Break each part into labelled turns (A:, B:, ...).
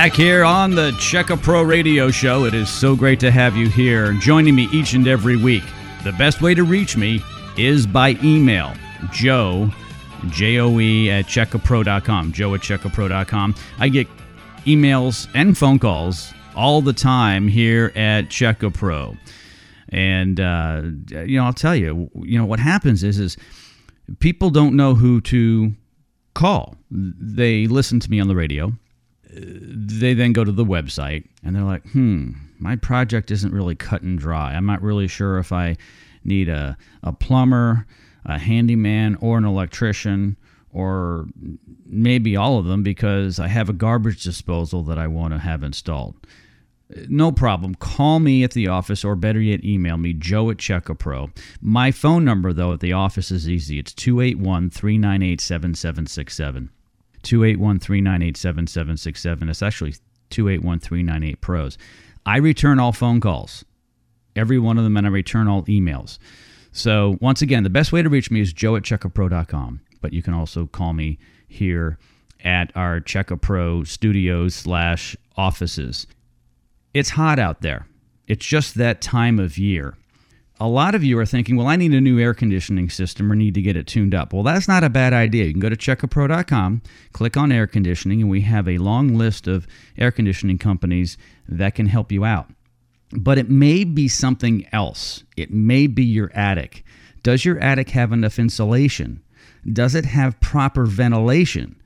A: Back here on the Checka Pro Radio Show. It is so great to have you here, joining me each and every week. The best way to reach me is by email, joe, J-O-E at checkapro.com, joe at checkapro.com. I get emails and phone calls all the time here at Checka Pro. And, uh, you know, I'll tell you, you know, what happens is, is people don't know who to call. They listen to me on the radio they then go to the website and they're like, hmm, my project isn't really cut and dry. I'm not really sure if I need a, a plumber, a handyman, or an electrician, or maybe all of them because I have a garbage disposal that I want to have installed. No problem. Call me at the office or better yet, email me, joe at Checkapro. My phone number, though, at the office is easy. It's 281 398 7767. 281 398 7767. It's actually 281 398 pros. I return all phone calls, every one of them, and I return all emails. So, once again, the best way to reach me is joe at checkapro.com, but you can also call me here at our Checka Pro studios slash offices. It's hot out there. It's just that time of year a lot of you are thinking, well, I need a new air conditioning system or need to get it tuned up. Well, that's not a bad idea. You can go to checkapro.com, click on air conditioning, and we have a long list of air conditioning companies that can help you out. But it may be something else. It may be your attic. Does your attic have enough insulation? Does it have proper ventilation?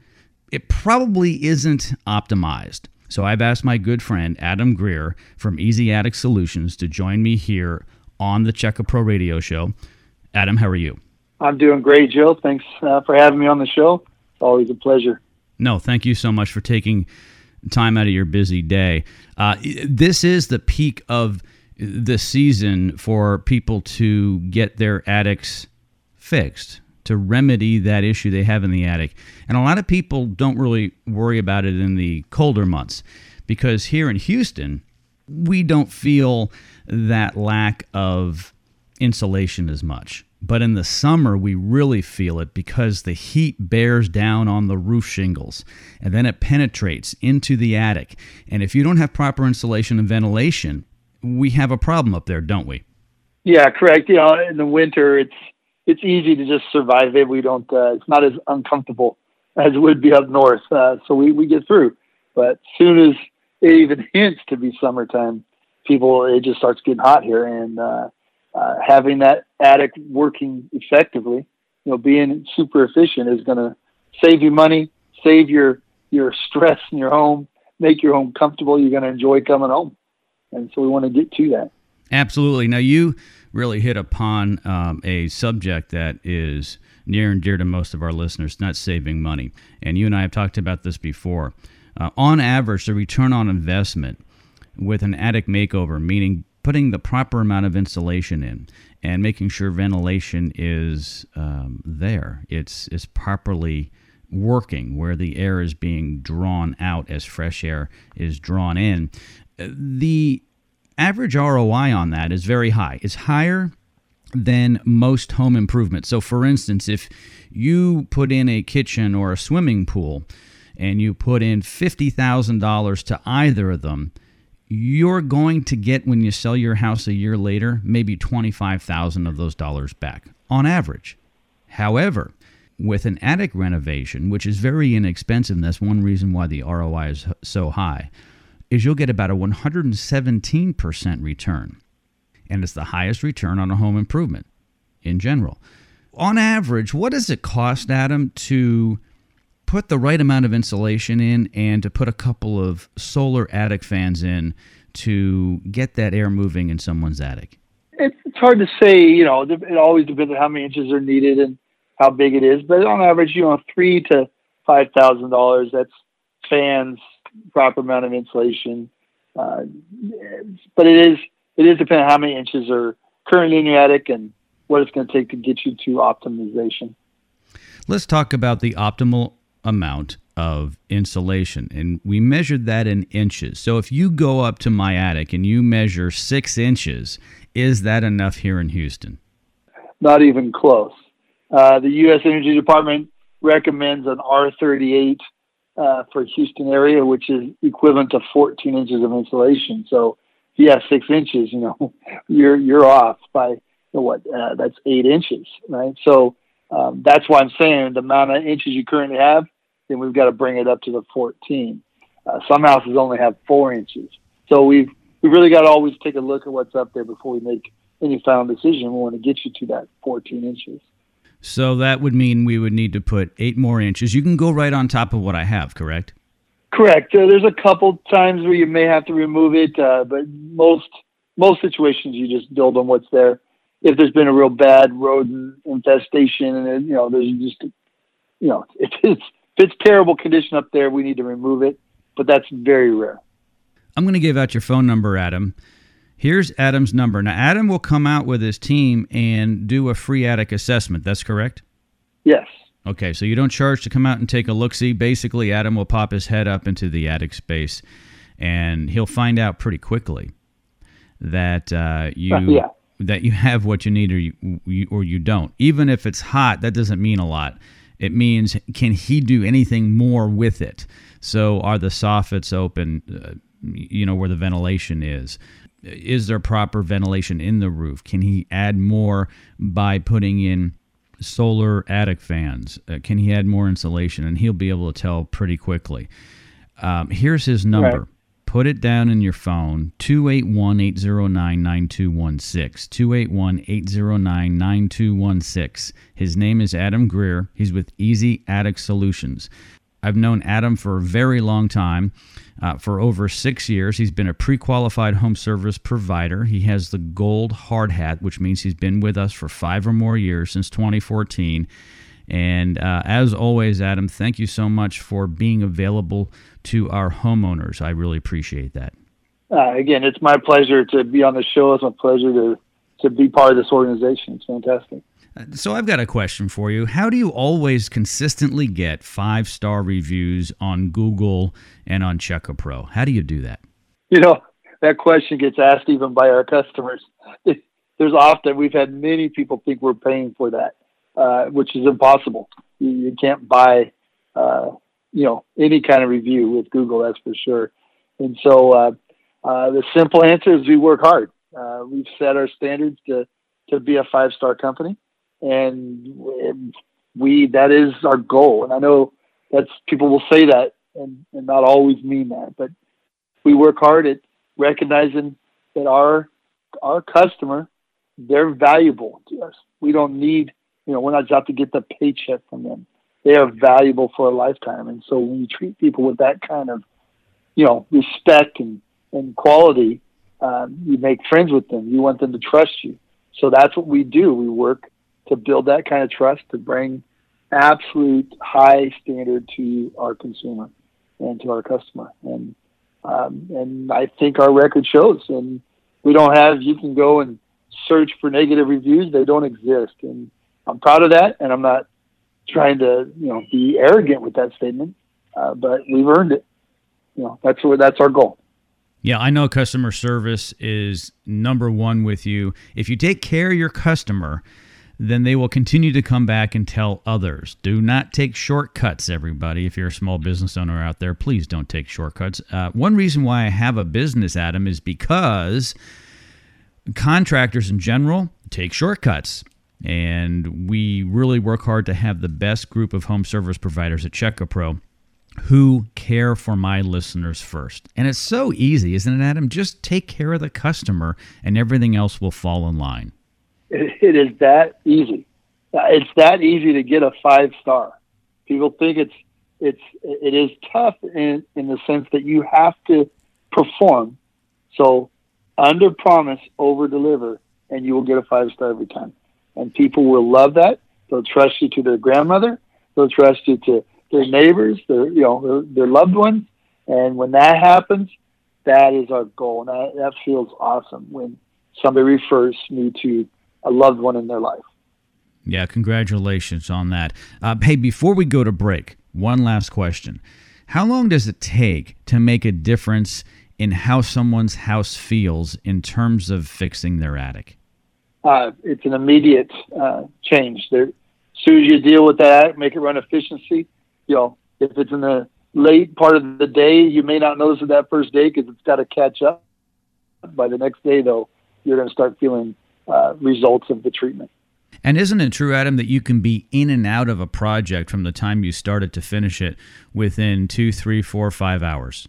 A: It probably isn't optimized. So I've asked my good friend Adam Greer from EZ Attic Solutions to join me here on the Checka Pro Radio Show. Adam, how are you?
B: I'm doing great, Joe. Thanks uh, for having me on the show. It's always a pleasure.
A: No, thank you so much for taking time out of your busy day. Uh, this is the peak of the season for people to get their attics fixed, to remedy that issue they have in the attic. And a lot of people don't really worry about it in the colder months because here in Houston, we don't feel that lack of insulation as much. But in the summer, we really feel it because the heat bears down on the roof shingles and then it penetrates into the attic. And if you don't have proper insulation and ventilation, we have a problem up there, don't we?
B: Yeah, correct. You know, in the winter, it's it's easy to just survive it. We don't. Uh, it's not as uncomfortable as it would be up north, uh, so we we get through. But as soon as it even hints to be summertime, people it just starts getting hot here, and uh, uh, having that attic working effectively, you know, being super efficient is going to save you money, save your your stress in your home, make your home comfortable. You're going to enjoy coming home, and so we want to get to that.
A: Absolutely. Now you really hit upon um, a subject that is near and dear to most of our listeners, not saving money. And you and I have talked about this before. Uh, on average, the return on investment with an attic makeover, meaning putting the proper amount of insulation in and making sure ventilation is um, there. It's, it's properly working where the air is being drawn out as fresh air is drawn in. The average ROI on that is very high. It's higher than most home improvements. So, for instance, if you put in a kitchen or a swimming pool and you put in $50,000 to either of them, you're going to get when you sell your house a year later maybe 25,000 of those dollars back on average. However, with an attic renovation, which is very inexpensive, and that's one reason why the ROI is so high, is you'll get about a 117% return. And it's the highest return on a home improvement in general. On average, what does it cost, Adam, to put the right amount of insulation in and to put a couple of solar attic fans in to get that air moving in someone's attic?
B: It's, it's hard to say. You know, it always depends on how many inches are needed and how big it is. But on average, you know, three to five thousand dollars. That's fans, proper amount of insulation. Uh, but it is it is depending on how many inches are currently in your attic and what it's going to take to get you to optimization.
A: Let's talk about the optimal amount of insulation and we measured that in inches so if you go up to my attic and you measure six inches is that enough here in houston
B: not even close uh, the u.s energy department recommends an r38 uh, for Houston area, which is equivalent to 14 inches of insulation. So if you have six inches, you know, you're you're off by you know, what? Uh, that's eight inches, right? So um, that's why I'm saying the amount of inches you currently have, then we've got to bring it up to the 14. Uh, some houses only have four inches, so we've we really got to always take a look at what's up there before we make any final decision. We want to get you to that 14 inches.
A: So that would mean we would need to put eight more inches. You can go right on top of what I have, correct?
B: Correct. Uh, there's a couple times where you may have to remove it, uh, but most most situations you just build on what's there. If there's been a real bad rodent infestation, and you know there's just you know if it's if it's terrible condition up there, we need to remove it. But that's very rare.
A: I'm going to give out your phone number, Adam. Here's Adam's number. Now, Adam will come out with his team and do a free attic assessment. That's correct?
B: Yes.
A: Okay, so you don't charge to come out and take a look see. Basically, Adam will pop his head up into the attic space and he'll find out pretty quickly that uh, you.
B: Yeah.
A: That you have what you need, or you, you or you don't. Even if it's hot, that doesn't mean a lot. It means can he do anything more with it? So are the soffits open? Uh, you know where the ventilation is is there proper ventilation in the roof? Can he add more by putting in solar attic fans? Uh, can he add more insulation? And he'll be able to tell pretty quickly. Um, here's his number. Right. Put it down in your phone 281 809 9216. 281 809 9216. His name is Adam Greer. He's with EZ Attic Solutions. I've known Adam for a very long time. Uh, for over six years, he's been a pre qualified home service provider. He has the gold hard hat, which means he's been with us for five or more years since 2014. And uh, as always, Adam, thank you so much for being available to our homeowners. I really appreciate that.
B: Uh, again, it's my pleasure to be on the show. It's my pleasure to, to be part of this organization. It's fantastic.
A: So I've got a question for you. How do you always consistently get five star reviews on Google and on Checka Pro? How do you do that?
B: You know, that question gets asked even by our customers. There's often we've had many people think we're paying for that, uh, which is impossible. You, you can't buy, uh, you know, any kind of review with Google. That's for sure. And so uh, uh the simple answer is we work hard. Uh, we've set our standards to to be a five star company and we that is our goal. And I know that's people will say that and, and not always mean that, but we work hard at recognizing that our our customer they're valuable to us. We don't need you know we're not just out to get the paycheck from them. They are valuable for a lifetime, and so when you treat people with that kind of you know respect and and quality, um, you make friends with them. You want them to trust you. So that's what we do. We work to build that kind of trust to bring absolute high standard to our consumer and to our customer. And um, and I think our record shows. And we don't have. You can go and search for negative reviews; they don't exist. And I'm proud of that. And I'm not trying to you know be arrogant with that statement, uh, but we've earned it. You know that's what that's our goal.
A: Yeah, I know customer service is number one with you. If you take care of your customer, then they will continue to come back and tell others. Do not take shortcuts, everybody. If you're a small business owner out there, please don't take shortcuts. Uh, one reason why I have a business, Adam, is because contractors in general take shortcuts. And we really work hard to have the best group of home service providers at Checka Pro who care for my listeners first. And it's so easy, isn't it, Adam? Just take care of the customer and everything else will fall in line.
B: It, it is that easy. Uh, it's that easy to get a five star. People think it's it's it is tough in in the sense that you have to perform. So under promise, over deliver, and you will get a five star every time. And people will love that. They'll trust you to their grandmother. They'll trust you to their neighbors, their you know their, their loved ones. And when that happens, that is our goal, and that, that feels awesome when somebody refers me to a loved one in their life.
A: Yeah, congratulations on that. Uh, hey, before we go to break, one last question. How long does it take to make a difference in how someone's house feels in terms of fixing their attic?
B: Uh, it's an immediate uh, change. There, as soon as you deal with that, make it run efficiency. You know, if it's in the late part of the day, you may not notice it that first day because it's got to catch up. By the next day, though, you're going to start feeling uh, results of the treatment.
A: And isn't it true, Adam, that you can be in and out of a project from the time you start it to finish it within two, three, four, five hours?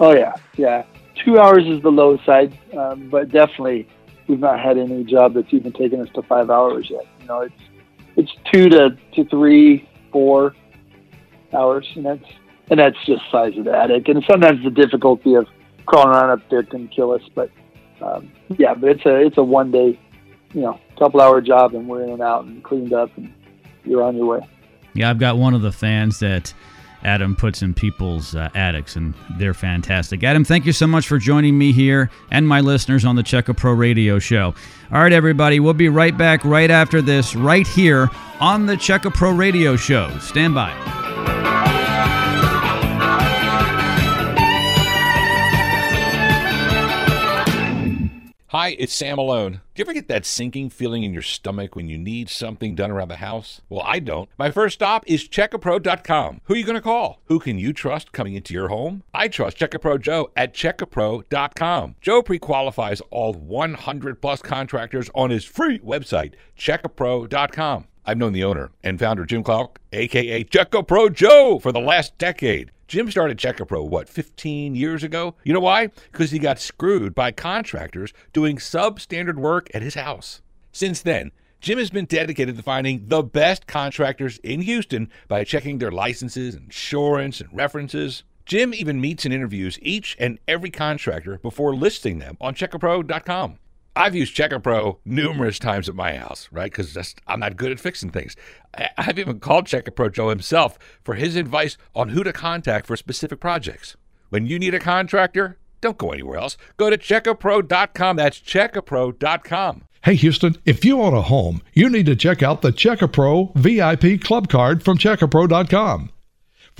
B: Oh yeah, yeah. Two hours is the low side, um, but definitely we've not had any job that's even taken us to five hours yet. You know, it's it's two to, to three, four hours, and that's and that's just size of the attic. And sometimes the difficulty of crawling around up there can kill us, but um, yeah, but it's a it's a one day, you know, couple hour job, and we're in and out and cleaned up, and you're on your way.
A: Yeah, I've got one of the fans that Adam puts in people's uh, attics, and they're fantastic. Adam, thank you so much for joining me here and my listeners on the Checka Pro Radio Show. All right, everybody, we'll be right back right after this, right here on the Checka Pro Radio Show. Stand by.
C: Hi, it's Sam Malone. Do you ever get that sinking feeling in your stomach when you need something done around the house? Well, I don't. My first stop is checkapro.com. Who are you going to call? Who can you trust coming into your home? I trust Checkapro Joe at checkapro.com. Joe pre-qualifies all 100 plus contractors on his free website, checkapro.com. I've known the owner and founder Jim Clark, aka Checkapro Joe, for the last decade. Jim started Checkapro, what, 15 years ago? You know why? Because he got screwed by contractors doing substandard work at his house. Since then, Jim has been dedicated to finding the best contractors in Houston by checking their licenses, insurance, and references. Jim even meets and interviews each and every contractor before listing them on checkapro.com. I've used Check A Pro numerous times at my house, right? Because I'm not good at fixing things. I've even called Check A Pro Joe himself for his advice on who to contact for specific projects. When you need a contractor, don't go anywhere else. Go to checkapro.com. That's checkapro.com.
D: Hey Houston, if you own a home, you need to check out the Check A Pro VIP Club Card from checkapro.com.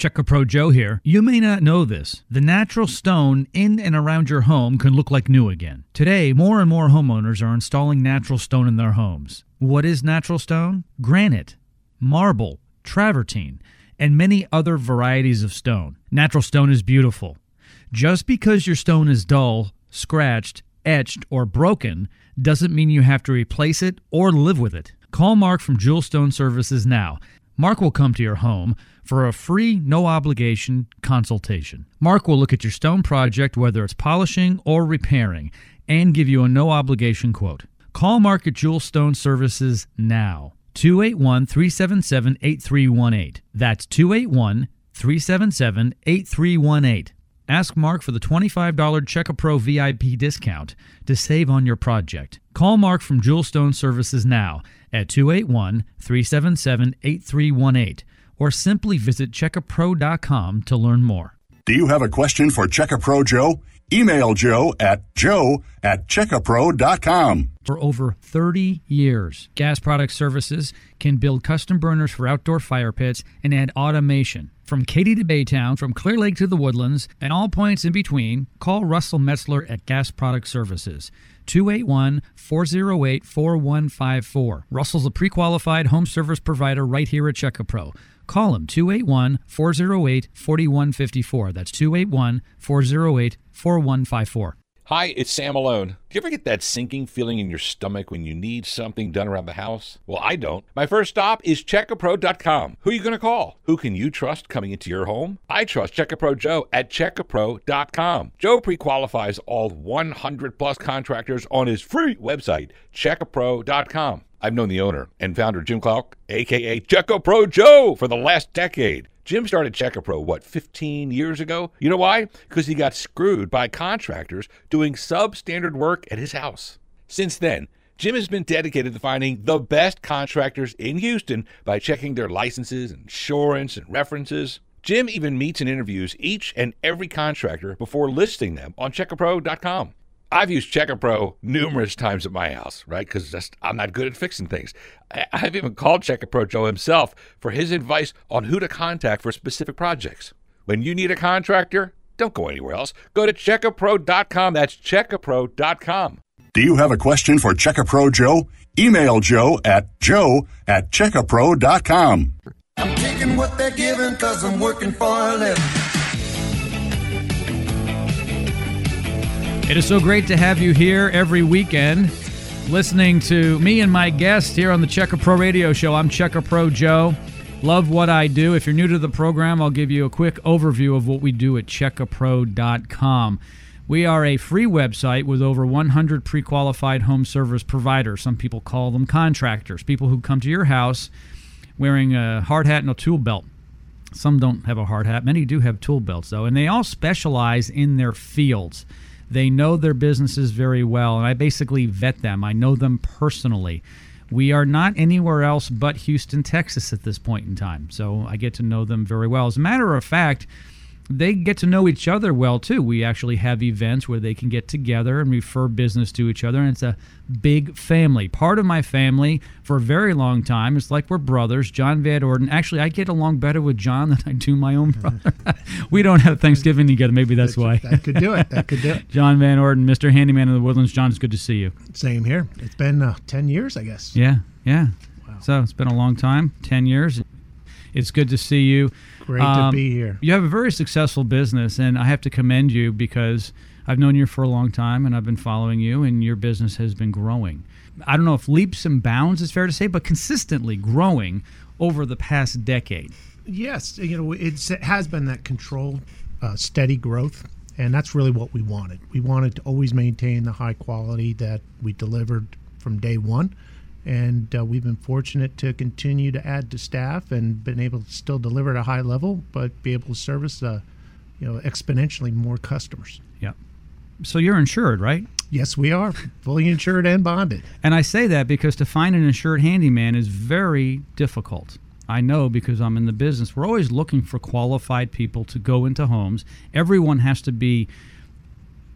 A: Check A Pro Joe here. You may not know this. The natural stone in and around your home can look like new again. Today, more and more homeowners are installing natural stone in their homes. What is natural stone? Granite, marble, travertine, and many other varieties of stone. Natural stone is beautiful. Just because your stone is dull, scratched, etched, or broken doesn't mean you have to replace it or live with it. Call Mark from Jewel Stone Services now. Mark will come to your home for a free, no obligation consultation. Mark will look at your stone project, whether it's polishing or repairing, and give you a no obligation quote. Call Mark at Jewel Stone Services now. 281 377 8318. That's 281 377 8318. Ask Mark for the $25 Checka Pro VIP discount to save on your project. Call Mark from Jewel Stone Services now at 281 377 8318 or simply visit checkapro.com to learn more.
E: Do you have a question for Checkapro Joe? Email Joe at joe at checkapro.com.
A: For over 30 years, Gas Product Services can build custom burners for outdoor fire pits and add automation. From Katy to Baytown, from Clear Lake to the Woodlands, and all points in between, call Russell Metzler at Gas Product Services. 281 408 4154. Russell's a pre qualified home service provider right here at Checkapro. Call him 281 408 4154. That's 281 408 4154.
C: Hi, it's Sam Malone. Do you ever get that sinking feeling in your stomach when you need something done around the house? Well, I don't. My first stop is checkapro.com. Who are you going to call? Who can you trust coming into your home? I trust Checkapro Joe at checkapro.com. Joe pre-qualifies all 100 plus contractors on his free website, checkapro.com. I've known the owner and founder Jim Clark, aka Checkapro Joe, for the last decade. Jim started Checkapro, what, 15 years ago? You know why? Because he got screwed by contractors doing substandard work at his house. Since then, Jim has been dedicated to finding the best contractors in Houston by checking their licenses, insurance, and references. Jim even meets and interviews each and every contractor before listing them on checkapro.com. I've used Checkapro numerous times at my house, right? Because I'm not good at fixing things. I've even called Checkapro Joe himself for his advice on who to contact for specific projects. When you need a contractor, don't go anywhere else. Go to checkapro.com. That's checkapro.com.
E: Do you have a question for Checkapro Joe? Email Joe at joe at checkapro.com.
F: I'm taking what they're giving because I'm working for a living.
A: It is so great to have you here every weekend listening to me and my guest here on the Check A Pro Radio Show. I'm Check A Pro Joe. Love what I do. If you're new to the program, I'll give you a quick overview of what we do at checkapro.com. We are a free website with over 100 pre qualified home service providers. Some people call them contractors, people who come to your house wearing a hard hat and a tool belt. Some don't have a hard hat, many do have tool belts, though, and they all specialize in their fields. They know their businesses very well, and I basically vet them. I know them personally. We are not anywhere else but Houston, Texas at this point in time, so I get to know them very well. As a matter of fact, they get to know each other well too. We actually have events where they can get together and refer business to each other, and it's a big family. Part of my family for a very long time. It's like we're brothers. John Van Orden. Actually, I get along better with John than I do my own brother. we don't have Thanksgiving together. Maybe that's why.
G: That could do it. That could do it.
A: John Van Orden, Mr. Handyman of the Woodlands. John, it's good to see you.
G: Same here. It's been uh, 10 years, I guess.
A: Yeah, yeah. So it's been a long time, 10 years. It's good to see you.
G: Great
A: Um,
G: to be here.
A: You have a very successful business, and I have to commend you because I've known you for a long time and I've been following you, and your business has been growing. I don't know if leaps and bounds is fair to say, but consistently growing over the past decade.
G: Yes, you know, it's, it has been that controlled, uh, steady growth, and that's really what we wanted. We wanted to always maintain the high quality that we delivered from day one, and uh, we've been fortunate to continue to add to staff and been able to still deliver at a high level, but be able to service, uh, you know, exponentially more customers.
A: Yep. So you're insured, right?
G: Yes, we are fully insured and bonded.
A: And I say that because to find an insured handyman is very difficult. I know because I'm in the business. We're always looking for qualified people to go into homes. Everyone has to be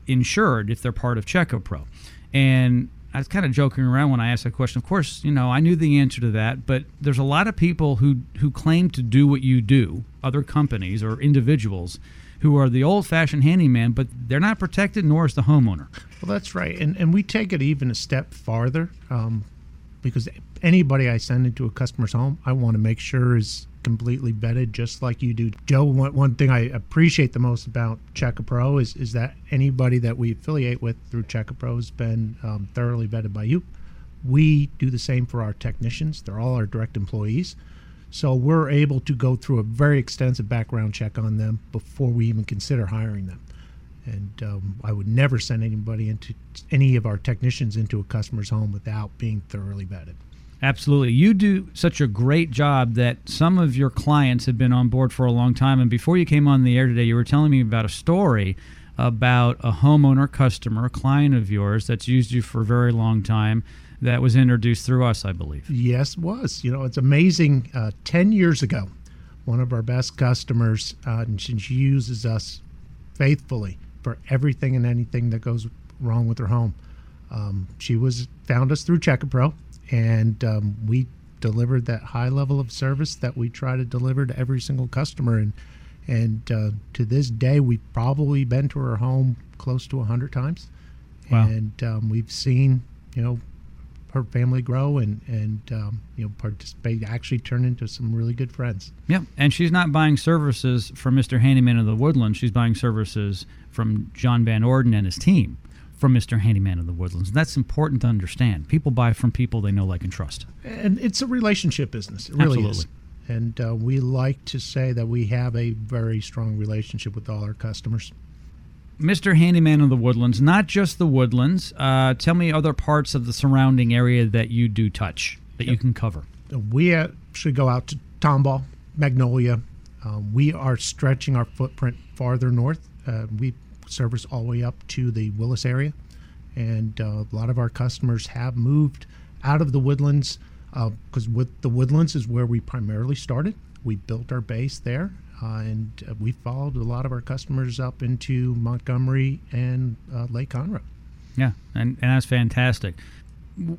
A: insured if they're part of Check A Pro. And I was kind of joking around when I asked that question. Of course, you know, I knew the answer to that, but there's a lot of people who who claim to do what you do, other companies or individuals who are the old-fashioned handyman, but they're not protected nor is the homeowner.
G: Well, that's right, and and we take it even a step farther, um, because anybody I send into a customer's home, I want to make sure is completely vetted, just like you do, Joe. One, one thing I appreciate the most about Check A Pro is is that anybody that we affiliate with through Check A Pro has been um, thoroughly vetted by you. We do the same for our technicians; they're all our direct employees. So we're able to go through a very extensive background check on them before we even consider hiring them. And um, I would never send anybody into any of our technicians into a customer's home without being thoroughly vetted.
A: Absolutely. You do such a great job that some of your clients have been on board for a long time. And before you came on the air today, you were telling me about a story about a homeowner customer, a client of yours that's used you for a very long time that was introduced through us, I believe.
G: Yes, was. You know, it's amazing. Uh, 10 years ago, one of our best customers, uh, and she she uses us faithfully for everything and anything that goes wrong with her home. Um, she was found us through Check A Pro, and um, we delivered that high level of service that we try to deliver to every single customer. And and uh, to this day, we've probably been to her home close to hundred times,
A: Wow.
G: and um, we've seen you know her family grow and and um, you know participate actually turn into some really good friends.
A: Yep. And she's not buying services from Mr. Handyman of the Woodland. She's buying services from John Van Orden and his team. From Mr. Handyman of the Woodlands. And That's important to understand. People buy from people they know, like, and trust.
G: And it's a relationship business. It really
A: Absolutely.
G: is. And uh, we like to say that we have a very strong relationship with all our customers.
A: Mr. Handyman of the Woodlands, not just the Woodlands. Uh, tell me other parts of the surrounding area that you do touch that you can cover.
G: We actually go out to Tomball, Magnolia. Uh, we are stretching our footprint farther north. Uh, we service all the way up to the Willis area. And uh, a lot of our customers have moved out of the woodlands because with the woodlands is where we primarily started. We built our base there, uh, and uh, we followed a lot of our customers up into Montgomery and uh, Lake Conroe.
A: Yeah, and, and that's fantastic.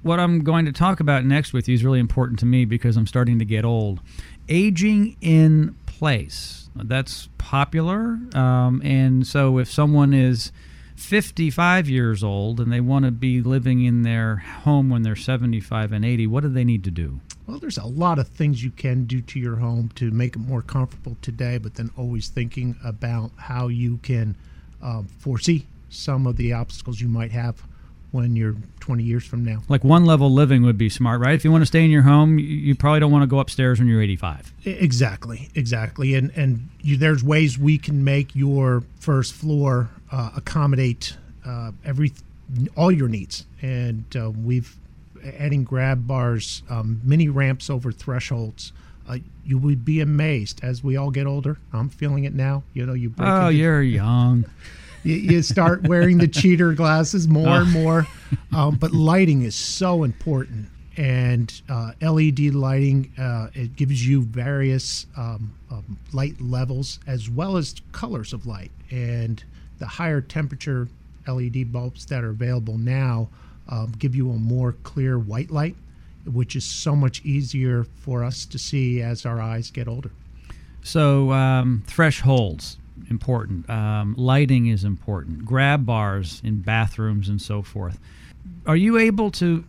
A: What I'm going to talk about next with you is really important to me because I'm starting to get old. Aging in place. That's popular. Um, and so if someone is 55 years old and they want to be living in their home when they're 75 and 80, what do they need to do?
G: Well, there's a lot of things you can do to your home to make it more comfortable today, but then always thinking about how you can um, foresee some of the obstacles you might have when you're 20 years from now.
A: Like one level living would be smart, right? If you want to stay in your home, you- probably don't want to go upstairs when you're 85.
G: E- Exactly, exactly, and and you, there's ways we can make your first floor uh, accommodate uh, every all your needs, and uh, we've adding grab bars, um, mini ramps over thresholds. Uh, you would be amazed as we all get older. I'm feeling it now. You know, you break
A: Oh,
G: into-
A: you're young.
G: You, you start wearing the cheater glasses more and more. Um, but lighting is so important, and uh, LED lighting uh, it gives you various um, um, light levels as well as colors of light. And the higher temperature LED bulbs that are available now um, give you a more clear white light, which is so much easier for us to see as our eyes get older.
A: So um, thresholds important. Um, lighting is important. Grab bars in bathrooms and so forth. Are you able to,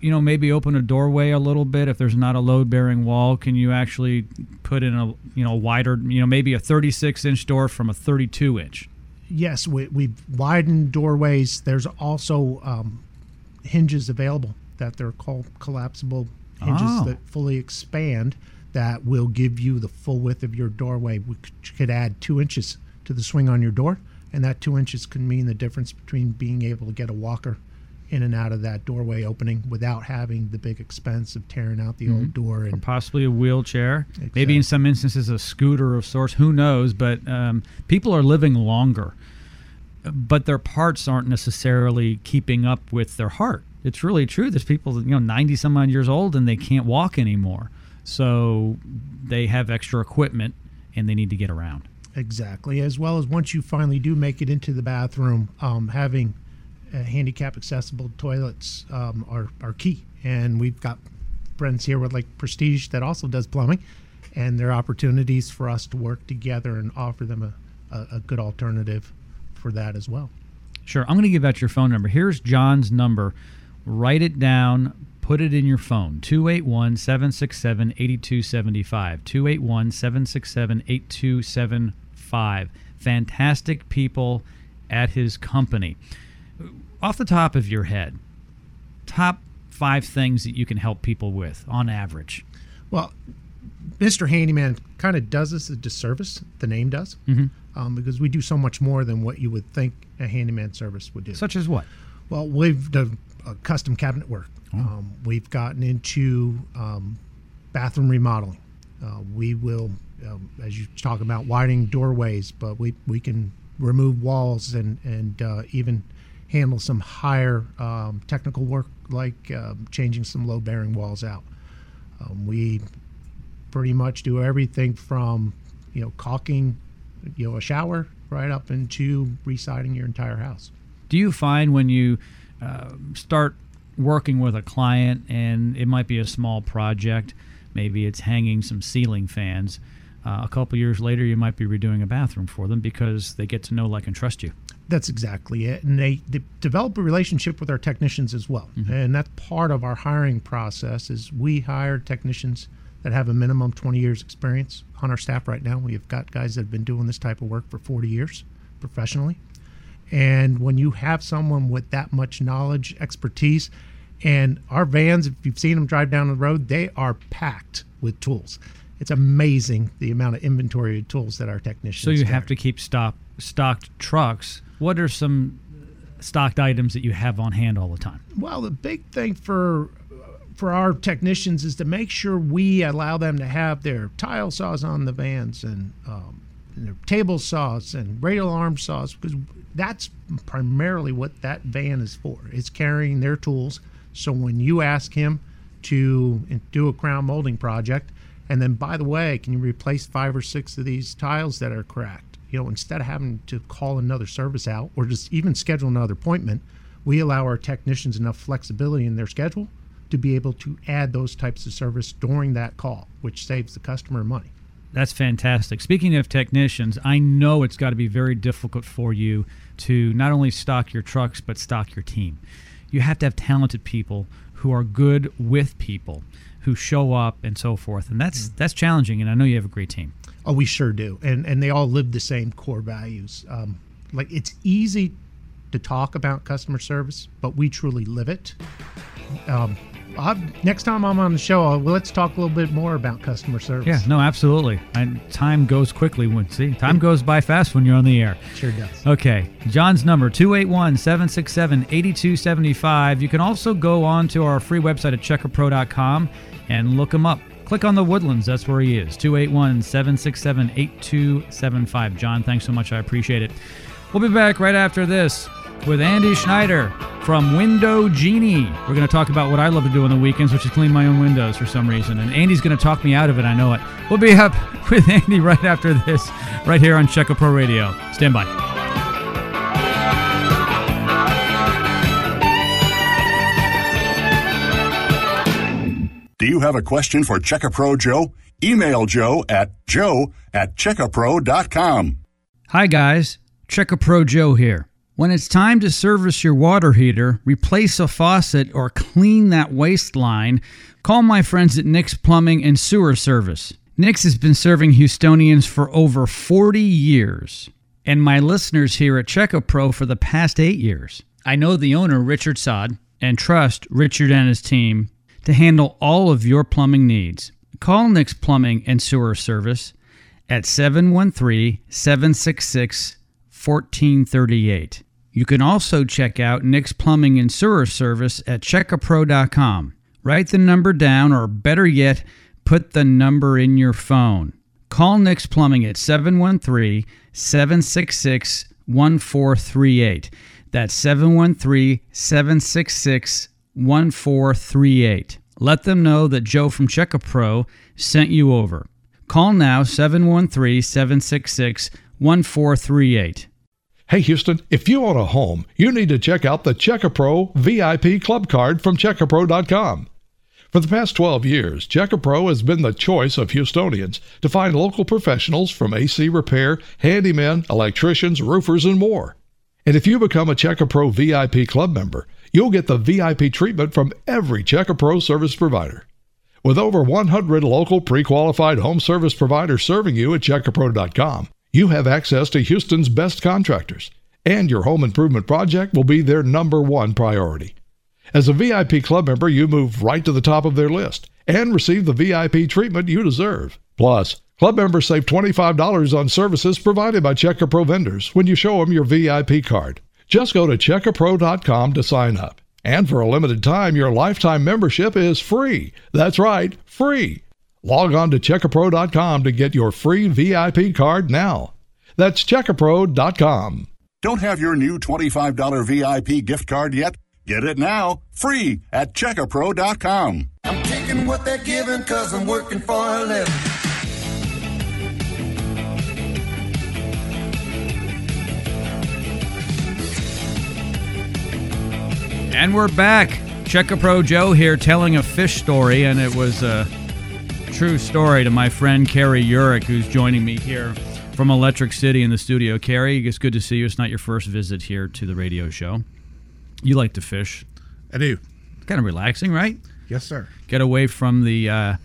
A: you know, maybe open a doorway a little bit if there's not a load-bearing wall? Can you actually put in a, you know, wider, you know, maybe a 36-inch door from a 32-inch?
G: yes, we, we've widened doorways. There's also um, hinges available that they're called collapsible hinges
A: Oh.
G: that fully expand that will give you the full width of your doorway. which could add two inches to the swing on your door, and that two inches can mean the difference between being able to get a walker in and out of that doorway opening without having the big expense of tearing out the old door
A: Or
G: and
A: possibly a wheelchair, maybe in some instances a scooter of sorts. Who knows? But um, people are living longer, but their parts aren't necessarily keeping up with their heart. It's really true. There's people, you know, 90 some odd years old and they can't walk anymore. So they have extra equipment and they need to get around.
G: Exactly. As well as once you finally do make it into the bathroom, um, having uh, handicap accessible toilets um, are, are key. And we've got friends here with like Prestige that also does plumbing, and there are opportunities for us to work together and offer them a, a, a good alternative for that as well.
A: Sure. I'm going to give out your phone number. Here's John's number. Write it down. Put it in your phone 281 767 8275. 281 767 8275. Fantastic people at his company. Off the top of your head, top five things that you can help people with on average.
G: Well, Mr. Handyman kind of does us a disservice, the name does, um, because we do so much more than what you would think a handyman service would do.
A: Such as what?
G: Well, we've done uh, custom cabinet work. Um, we've gotten into um, bathroom remodeling. Uh, we will, um, as you talk about, widening doorways, but we, we can remove walls and and uh, even handle some higher um, technical work like um, changing some load bearing walls out. Um, we pretty much do everything from you know caulking, you know, a shower right up into residing your entire house.
A: Do you find when you uh, start working with a client and it might be a small project, maybe it's hanging some ceiling fans, uh, a couple years later you might be redoing a bathroom for them because they get to know, like, and trust you?
G: That's exactly it. And they, they develop a relationship with our technicians as well. And that's part of our hiring process is we hire technicians that have a minimum 20 years experience on our staff right now. We have got guys that have been doing this type of work for 40 years professionally. And when you have someone with that much knowledge, expertise, and our vans, if you've seen them drive down the road, they are packed with tools. It's amazing the amount of inventory of tools that our technicians.
A: So you
G: carry.
A: have to keep stock stocked trucks. What are some stocked items that you have on hand all the time?
G: Well, the big thing for for our technicians is to make sure we allow them to have their tile saws on the vans and, um, table saws and radial arm saws because that's primarily what that van is for. It's carrying their tools. So when you ask him to do a crown molding project, and then by the way, can you replace five or six of these tiles that are cracked? You know, instead of having to call another service out or just even schedule another appointment, we allow our technicians enough flexibility in their schedule to be able to add those types of service during that call, which saves the customer money.
A: That's fantastic. Speaking of technicians, I know it's got to be very difficult for you to not only stock your trucks, but stock your team. You have to have talented people who are good with people, who show up and so forth. And that's that's challenging, and I know you have a great team.
G: Oh, we sure do, and and they all live the same core values. Um, like it's easy to talk about customer service, but we truly live it. Um, I'll, next time I'm on the show, I'll, let's talk a little bit more about customer service.
A: Yeah, no, absolutely. And time goes quickly when see time goes by fast when you're on the air.
G: Sure does.
A: Okay, John's number 281-767-8275. You can also go on to our free website at checkapro.com and look him up. Click on the Woodlands, that's where he is. 281-767-8275. John, thanks so much. I appreciate it. We'll be back right after this with Andy Schneider from Window Genie. We're going to talk about what I love to do on the weekends, which is clean my own windows for some reason. And Andy's going to talk me out of it. I know it. We'll be up with Andy right after this, right here on Check Pro Radio. Stand by.
E: Do you have a question for Checkapro Joe? Email Joe at joe at checkapro.com.
A: Hi, guys. Check Pro Joe here. When it's time to service your water heater, replace a faucet, or clean that waste line, call my friends at Nick's Plumbing and Sewer Service. Nick's has been serving Houstonians for over 40 years, and my listeners here at Checka Pro for the past eight years. I know the owner, Richard Sod, and trust Richard and his team to handle all of your plumbing needs. Call Nick's Plumbing and Sewer Service at 713 766 1438. You can also check out Nick's Plumbing and Sewer Service at checkapro.com. Write the number down, or better yet, put the number in your phone. Call Nick's Plumbing at 713 766 1438. That's 713 766 1438. Let them know that Joe from Checkapro sent you over. Call now 713 766 1438.
D: Hey Houston, if you own a home, you need to check out the Checkapro VIP Club Card from Checkapro.com. For the past 12 years, Checkapro has been the choice of Houstonians to find local professionals from AC repair, handymen, electricians, roofers, and more. And if you become a Checkapro VIP Club member, you'll get the VIP treatment from every Checkapro service provider. With over 100 local pre-qualified home service providers serving you at checkapro.com, you have access to Houston's best contractors, and your home improvement project will be their number one priority. As a VIP club member, you move right to the top of their list and receive the VIP treatment you deserve. Plus, club members save $25 on services provided by Checkapro vendors when you show them your VIP card. Just go to checkapro.com to sign up. And for a limited time, your lifetime membership is free. That's right, free. Log on to checkapro.com to get your free VIP card now. That's checkapro.com.
E: Don't have your new $25 VIP gift card yet? Get it now, free at checkapro.com.
F: I'm taking what they're giving cause I'm working for a living.
A: And we're back. Checka Pro Joe here telling a fish story, and it was a true story to my friend Carrie Jurek, who's joining me here from Electric City in the studio. Carrie, it's good to see you. It's not your first visit here to the radio show. You like to fish.
H: I do.
A: Kind of relaxing, right?
H: Yes, sir.
A: Get away from the uh,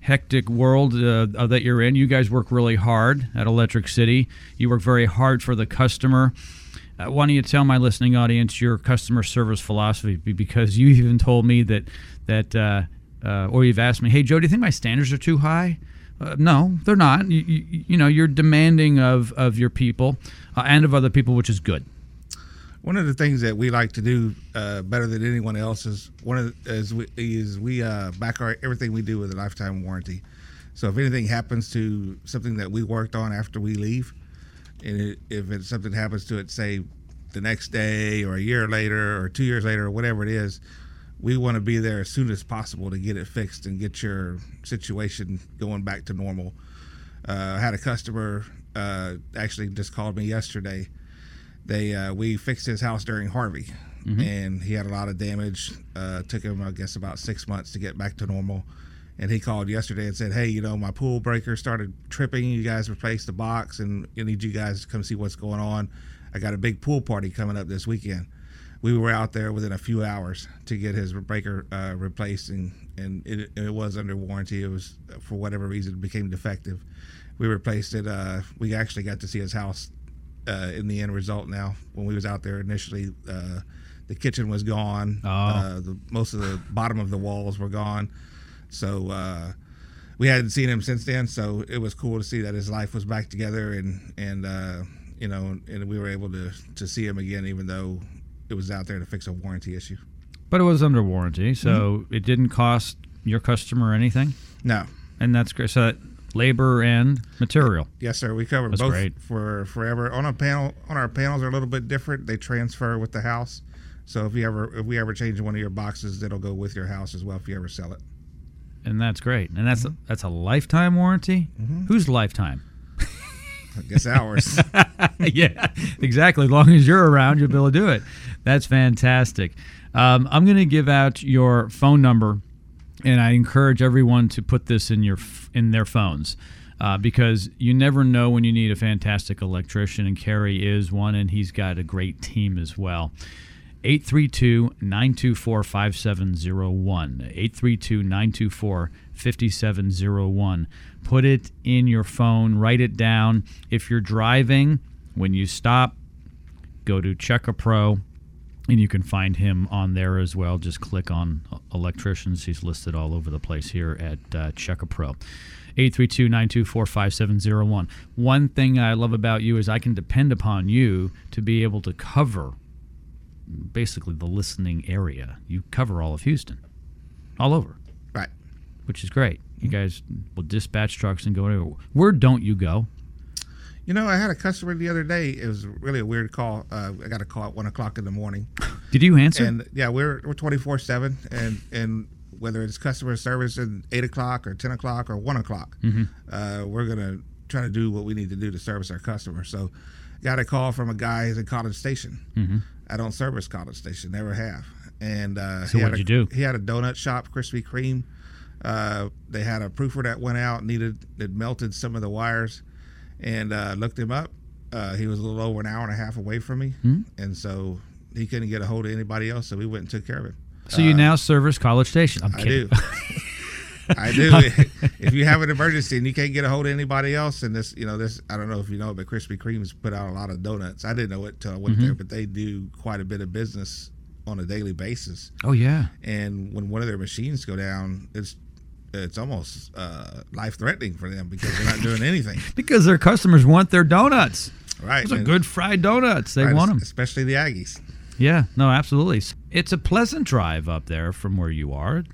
A: hectic world uh, that you're in. You guys work really hard at Electric City. You work very hard for the customer. uh, why don't you tell my listening audience your customer service philosophy? Because you even told me that that, uh, uh, or you've asked me, "Hey Joe, do you think my standards are too high?" Uh, no, they're not. You, you, you, know, you're demanding of of your people uh, and of other people, which is good.
H: One of the things that we like to do uh, better than anyone else is one of the, is we, is we back our everything we do with a lifetime warranty. So if anything happens to something that we worked on after we leave, and it, if it, something happens to it, say the next day or a year later or two years later or whatever it is, we want to be there as soon as possible to get it fixed and get your situation going back to normal. Uh, I had a customer uh, actually just called me yesterday. They uh, we fixed his house during Harvey, mm-hmm. and he had a lot of damage. Uh, took him, I guess, about six months to get back to normal and he called yesterday and said, "Hey, you know, my pool breaker started tripping. You guys replaced the box, and I need you guys to come see what's going on. I got a big pool party coming up this weekend." We were out there within a few hours to get his breaker uh, replaced, and and it, it, was under warranty. It was for whatever reason it became defective. We replaced it. Uh, we actually got to see his house uh, in the end result. Now, when we was out there initially, uh, the kitchen was gone.
A: Oh.
H: Uh, the, most of the bottom of the walls were gone so uh, we hadn't seen him since then. So it was cool to see that his life was back together, and and uh, you know, and we were able to to see him again, even though it was out there to fix a warranty issue.
A: But it was under warranty, so mm-hmm. it didn't cost your customer anything.
H: No,
A: and that's great. So labor and material.
H: Yes, sir. We cover
A: That's
H: both
A: great.
H: for forever. On a panel, on our panels are a little bit different. They transfer with the house. So if you ever if we ever change one of your boxes, it'll go with your house as well if you ever sell it
A: and that's great. And that's mm-hmm. a, that's a lifetime warranty. Mm-hmm. Whose lifetime?
H: I guess ours.
A: yeah, exactly. As long as you're around, you'll be able to do it. That's fantastic. Um, I'm going to give out your phone number, and I encourage everyone to put this in your in their phones. Uh, because you never know when you need a fantastic electrician, and Kerry is one, and he's got a great team as well. 832 924 5701. 832 924 5701. Put it in your phone, write it down. If you're driving, when you stop, go to Check Pro and you can find him on there as well. Just click on electricians. He's listed all over the place here at uh, Check Pro. 832 924 5701. One thing I love about you is I can depend upon you to be able to cover basically the listening area. You cover all of Houston, all over.
H: Right.
A: Which is great. You guys will dispatch trucks and go anywhere. Where don't you go?
H: You know, I had a customer the other day. It was really a weird call. Uh, I got a call at one o'clock in the morning.
A: Did you answer?
H: And yeah, we're we're twenty four seven, and and whether it's customer service at eight o'clock or ten o'clock or one o'clock, mm-hmm. uh, we're gonna try to do what we need to do to service our customers. So, got a call from a guy who's in College Station. Mm-hmm. I don't service College Station, never have. And uh,
A: so what did you do?
H: He had a donut shop, Krispy Kreme. Uh, they had a proofer that went out, needed it melted some of the wires, and uh, looked him up. Uh, he was a little over an hour and a half away from me, hmm? and so he couldn't get a hold of anybody else. So we went and took care of him.
A: So you uh, now service College Station? I'm
H: I
A: kidding.
H: do. I do. if you have an emergency and you can't get a hold of anybody else, and this, you know, this, I don't know if you know, but Krispy Kreme's put out a lot of donuts. I didn't know it till I went mm-hmm. there, but they do quite a bit of business on a daily basis.
A: Oh yeah.
H: And when one of their machines go down, it's it's almost uh, life threatening for them because they're not doing anything.
A: because their customers want their donuts.
H: Right.
A: Those are good fried donuts. They
H: right,
A: want them,
H: especially the Aggies.
A: Yeah. No, absolutely. It's a pleasant drive up there from where you are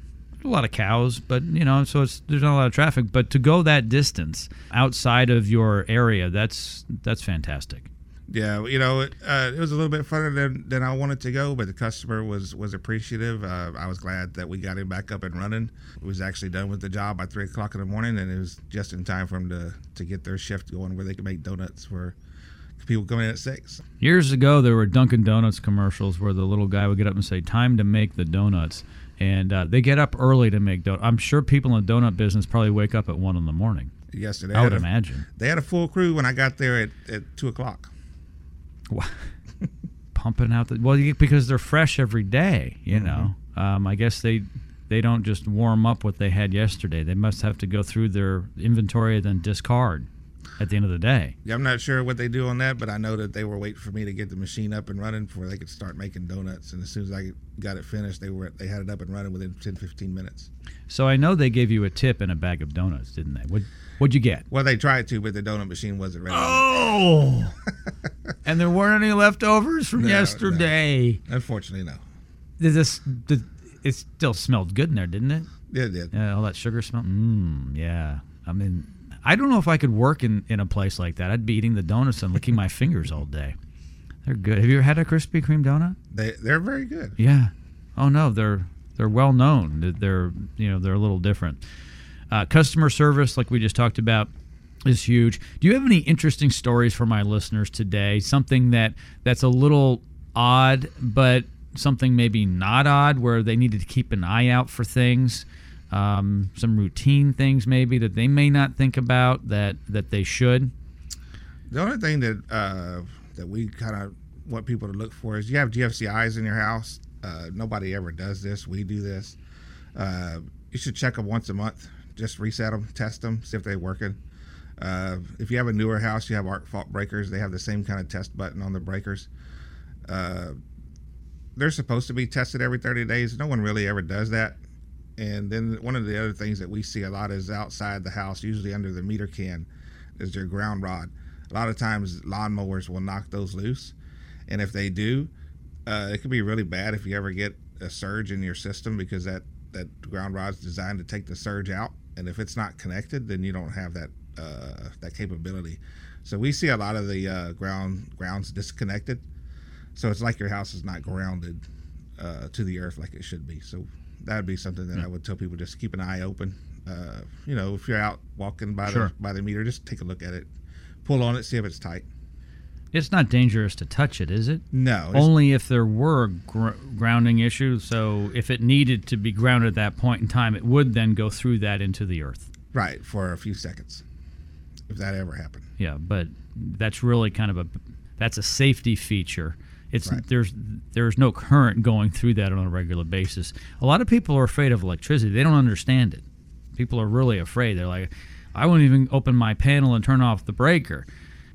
A: a lot of cows, but you know, so it's there's not a lot of traffic. But to go that distance outside of your area, that's that's fantastic.
H: Yeah, you know, it, uh, it was a little bit further than, than I wanted to go, but the customer was was appreciative. Uh, I was glad that we got him back up and running. He was actually done with the job by three o'clock in the morning, and it was just in time for him to to get their shift going where they could make donuts for people coming in at six.
A: Years ago, there were Dunkin' Donuts commercials where the little guy would get up and say, "Time to make the donuts." and uh, they get up early to make donut. I'm sure people in the donut business probably wake up at one in the morning.
H: Yes,
A: I would a, imagine
H: they had a full crew when I got there at, at two o'clock.
A: Pumping out the well, because they're fresh every day. You mm-hmm. know, um, I guess they they don't just warm up what they had yesterday. They must have to go through their inventory and then discard. at the end of the day.
H: Yeah, I'm not sure what they do on that, but I know that they were waiting for me to get the machine up and running before they could start making donuts. And as soon as I got it finished, they were they had it up and running within 10, 15 minutes.
A: So I know they gave you a tip and a bag of donuts, didn't they? What what'd you get?
H: Well, they tried to, but the donut machine wasn't ready.
A: Oh, and there weren't any leftovers from
H: No,
A: yesterday.
H: Unfortunately, no.
A: Did this? Did, it still smelled good in there, didn't it?
H: Yeah, it did.
A: Yeah, all that sugar smell. Mmm, yeah. I mean, I don't know if I could work in, in a place like that. I'd be eating the donuts and licking my fingers all day. They're good. Have you ever had a Krispy Kreme donut?
H: They they're very good.
A: Yeah. Oh no, they're they're well known. They're you know they're a little different. Uh, customer service, like we just talked about, is huge. Do you have any interesting stories for my listeners today? Something that that's a little odd, but something maybe not odd, where they needed to keep an eye out for things. Um, some routine things maybe that they may not think about that that they should.
H: The only thing that uh, that we kind of want people to look for is you have GFCIs in your house. Uh, nobody ever does this. We do this. Uh, you should check them once a month. Just reset them, test them, see if they're working. Uh, if you have a newer house, you have arc fault breakers. They have the same kind of test button on the breakers. Uh, they're supposed to be tested every 30 days. No one really ever does that. And then one of the other things that we see a lot is outside the house, usually under the meter can, is your ground rod. A lot of times lawnmowers will knock those loose. And if they do, uh, it could be really bad if you ever get a surge in your system because that, that ground rod's designed to take the surge out. And if it's not connected, then you don't have that uh, that capability. So we see a lot of the uh, ground grounds disconnected. So it's like your house is not grounded uh, to the earth like it should be. So that would be something that I would tell people just keep an eye open. Uh, you know, if you're out walking by
A: Sure.
H: the by the meter, just take a look at it, pull on it, see if it's tight.
A: It's not dangerous to touch it, is it?
H: No,
A: Only if there were gr- grounding issues. So if it needed to be grounded at that point in time, it would then go through that into the earth.
H: right for a few seconds, if that ever happened.
A: Yeah, but that's really kind of a that's a safety feature. It's
H: Right.
A: there's there's no current going through that on a regular basis. A lot of people are afraid of electricity. They don't understand it. People are really afraid. They're like, I won't even open my panel and turn off the breaker.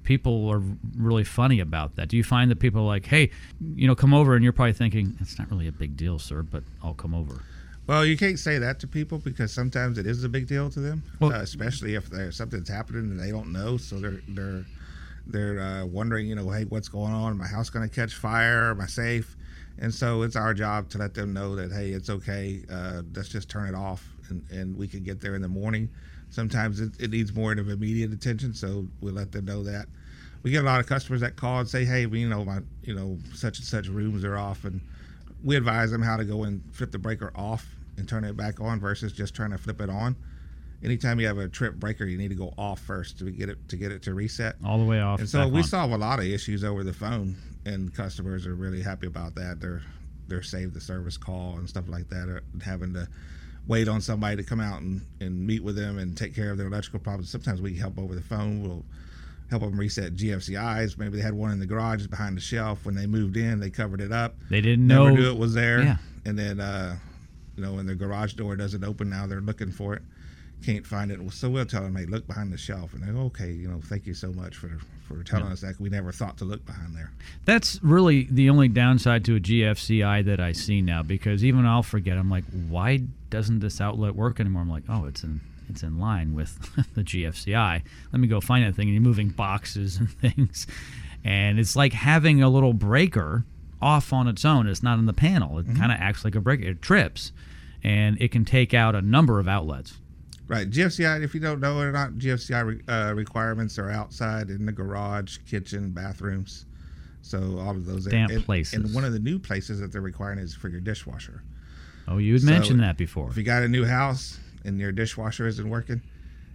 A: People are really funny about that. Do you find that people are like, hey, you know, come over, and you're probably thinking it's not really a big deal, sir, but I'll come over.
H: Well, you can't say that to people because sometimes it is a big deal to them,
A: Well-
H: uh, especially if there's something's happening and they don't know. So they're they're they're uh, wondering, you know, hey, what's going on? My house going to catch fire? Am I safe? And so it's our job to let them know that hey, it's okay. Uh, let's just turn it off, and, and we can get there in the morning. Sometimes it, it needs more of immediate attention, so we let them know that. We get a lot of customers that call and say, hey, we, you know, my you know such and such rooms are off, and we advise them how to go and flip the breaker off and turn it back on versus just trying to flip it on. Anytime you have a trip breaker, you need to go off first to get it to get it to reset.
A: All the way off.
H: And so we
A: on.
H: solve a lot of issues over the phone, and customers are really happy about that. They're they're saved the service call and stuff like that, or having to wait on somebody to come out and, and meet with them and take care of their electrical problems. Sometimes we help over the phone. We'll help them reset GFCIs. Maybe they had one in the garage behind the shelf. When they moved in, they covered it up.
A: They didn't
H: Never
A: know
H: knew it was there.
A: Yeah.
H: And then, uh, you know, when the garage door doesn't open now, they're looking for it. Can't find it. So we'll tell them, hey, look behind the shelf. And they go, okay, you know, thank you so much for, for telling us that. We never thought to look behind there.
A: That's really the only downside to a GFCI that I see now because even I'll forget. I'm like, why doesn't this outlet work anymore? I'm like, oh, it's in it's in line with the GFCI. Let me go find that thing. And you're moving boxes and things, and it's like having a little breaker off on its own. It's not in the panel. It kind of acts like a breaker. It trips, and it can take out a number of outlets.
H: Right. GFCI, if you don't know it or not, GFCI re- uh, requirements are outside in the garage, kitchen, bathrooms. So all of those
A: Damp
H: and,
A: places.
H: And one of the new places that they're requiring is for your dishwasher.
A: Oh, you had
H: So,
A: mentioned that before.
H: If you got a new house and your dishwasher isn't working,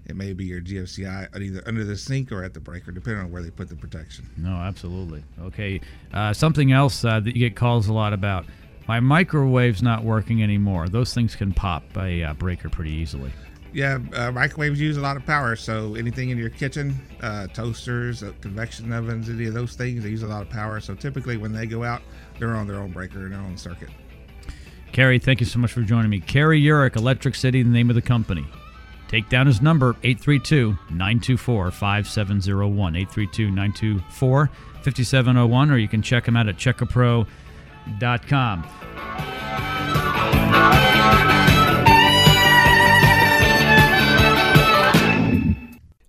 H: it may be your GFCI either under the sink or at the breaker, depending on where they put the protection.
A: No, absolutely. Okay. Uh, something else uh, that you get calls a lot about. My microwave's not working anymore. Those things can pop a uh, breaker pretty easily.
H: Yeah, uh, microwaves use a lot of power, so anything in your kitchen, uh, toasters, uh, convection ovens, any of those things, they use a lot of power. So typically, when they go out, they're on their own breaker and their own circuit.
A: Carrie, thank you so much for joining me. Carrie Jurek, Electric City, the name of the company. Take down his number 832 924 5701. 832 924 5701, or you can check him out at checkapro.com.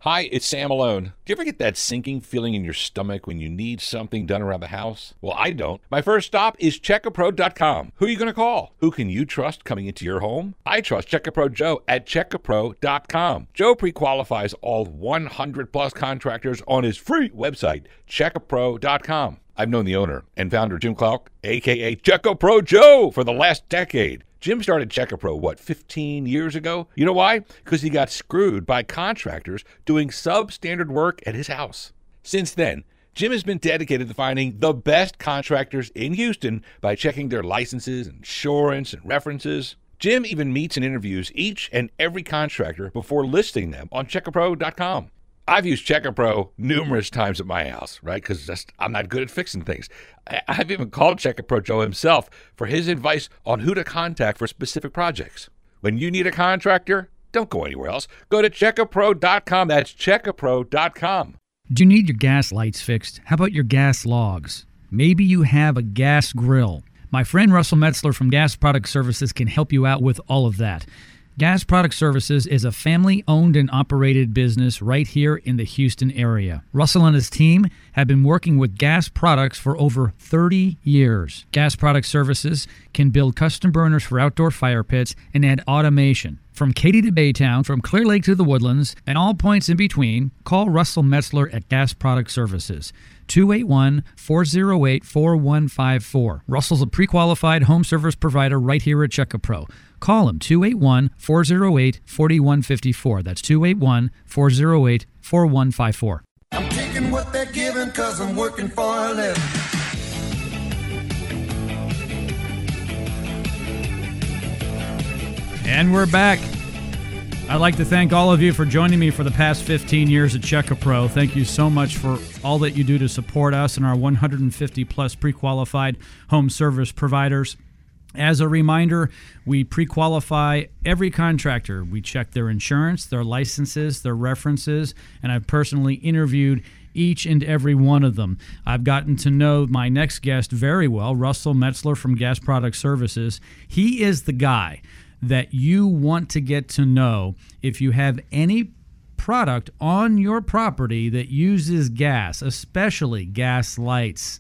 C: Hi, it's Sam Malone. Do you ever get that sinking feeling in your stomach when you need something done around the house? Well, I don't. My first stop is checkapro.com. Who are you going to call? Who can you trust coming into your home? I trust Checkapro Joe at checkapro.com. Joe pre-qualifies all 100 plus contractors on his free website, checkapro.com. I've known the owner and founder Jim Clark, aka Checkapro Joe, for the last decade. Jim started Checkapro, what, 15 years ago? You know why? Because he got screwed by contractors doing substandard work at his house. Since then, Jim has been dedicated to finding the best contractors in Houston by checking their licenses, insurance, and references. Jim even meets and interviews each and every contractor before listing them on checkapro.com. I've used Checkapro numerous times at my house, right? Because I'm not good at fixing things. I've even called Checkapro Joe himself for his advice on who to contact for specific projects. When you need a contractor, don't go anywhere else. Go to checkapro.com. That's checkapro.com.
A: Do you need your gas lights fixed? How about your gas logs? Maybe you have a gas grill. My friend Russell Metzler from Gas Product Services can help you out with all of that. Gas Product Services is a family owned and operated business right here in the Houston area. Russell and his team have been working with gas products for over 30 years. Gas Product Services can build custom burners for outdoor fire pits and add automation. From Katy to Baytown, from Clear Lake to the Woodlands, and all points in between, call Russell Metzler at Gas Product Services. 281 408 4154. Russell's a pre qualified home service provider right here at Checkapro. Call him 281 408 4154. That's 281 408 4154.
F: I'm taking what they're giving cause I'm working for a living.
A: And we're back. I'd like to thank all of you for joining me for the past 15 years at Checkapro. Thank you so much for all that you do to support us and our 150 plus pre qualified home service providers. As a reminder, we pre qualify every contractor. We check their insurance, their licenses, their references, and I've personally interviewed each and every one of them. I've gotten to know my next guest very well, Russell Metzler from Gas Product Services. He is the guy that you want to get to know if you have any product on your property that uses gas, especially gas lights,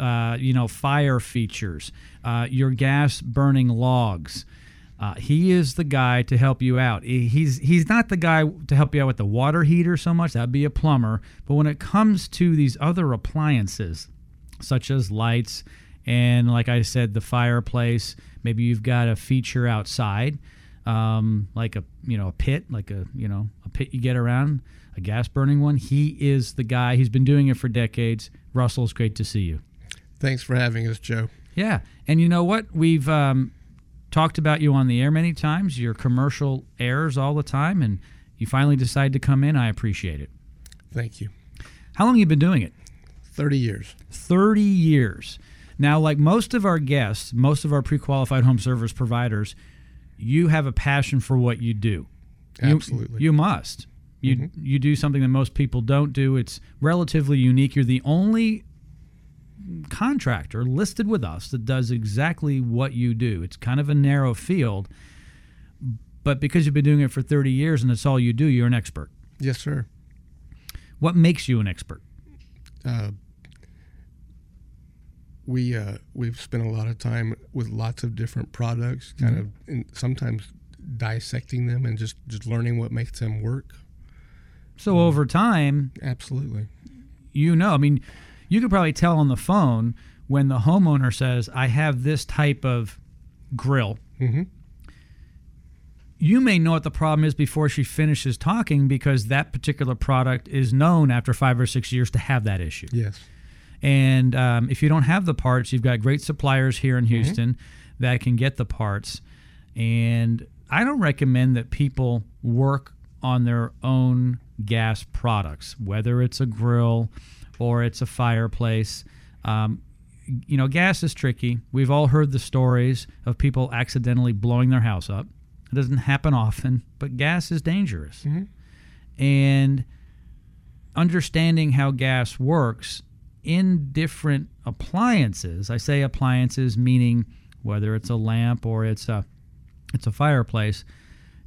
A: uh, you know, fire features, uh, your gas burning logs. Uh, he is the guy to help you out. He's he's not the guy to help you out with the water heater so much. That'd be a plumber. But when it comes to these other appliances, such as lights and, like I said, the fireplace, maybe you've got a feature outside, um, like a you know a pit, like a you know a pit you get around, a gas burning one. He is the guy. He's been doing it for decades. Russell, it's great to see you.
I: Thanks for having us, Joe.
A: Yeah, and you know what? We've um, talked about you on the air many times. Your commercial airs all the time, and you finally decide to come in. I appreciate it.
I: Thank you.
A: How long you been doing it?
I: 30 years.
A: 30 years. Now, like most of our guests, most of our pre-qualified home service providers, you have a passion for what you do. You-
I: Absolutely.
A: You, must. You you do something that most people don't do. It's relatively unique. You're the only contractor listed with us that does exactly what you do. It's kind of a narrow field, but because you've been doing it for 30 years and it's all you do, you're an expert.
I: Yes, sir.
A: What makes you an expert?
I: Uh, we uh, we've spent a lot of time with lots of different products, kind of, and sometimes dissecting them and just just learning what makes them work.
A: So over time,
I: Absolutely.
A: you know, I mean, you could probably tell on the phone when the homeowner says, I have this type of grill.
I: Mhm.
A: You may know what the problem is before she finishes talking because that particular product is known after five or six years to have that issue.
I: Yes.
A: And um, if you don't have the parts, you've got great suppliers here in Houston that can get the parts. And I don't recommend that people work on their own gas products, whether it's a grill or it's a fireplace. Um, you know, gas is tricky. We've all heard the stories of people accidentally blowing their house up. It doesn't happen often, but gas is dangerous. And understanding how gas works in different appliances, I say appliances meaning whether it's a lamp or it's a it's a fireplace,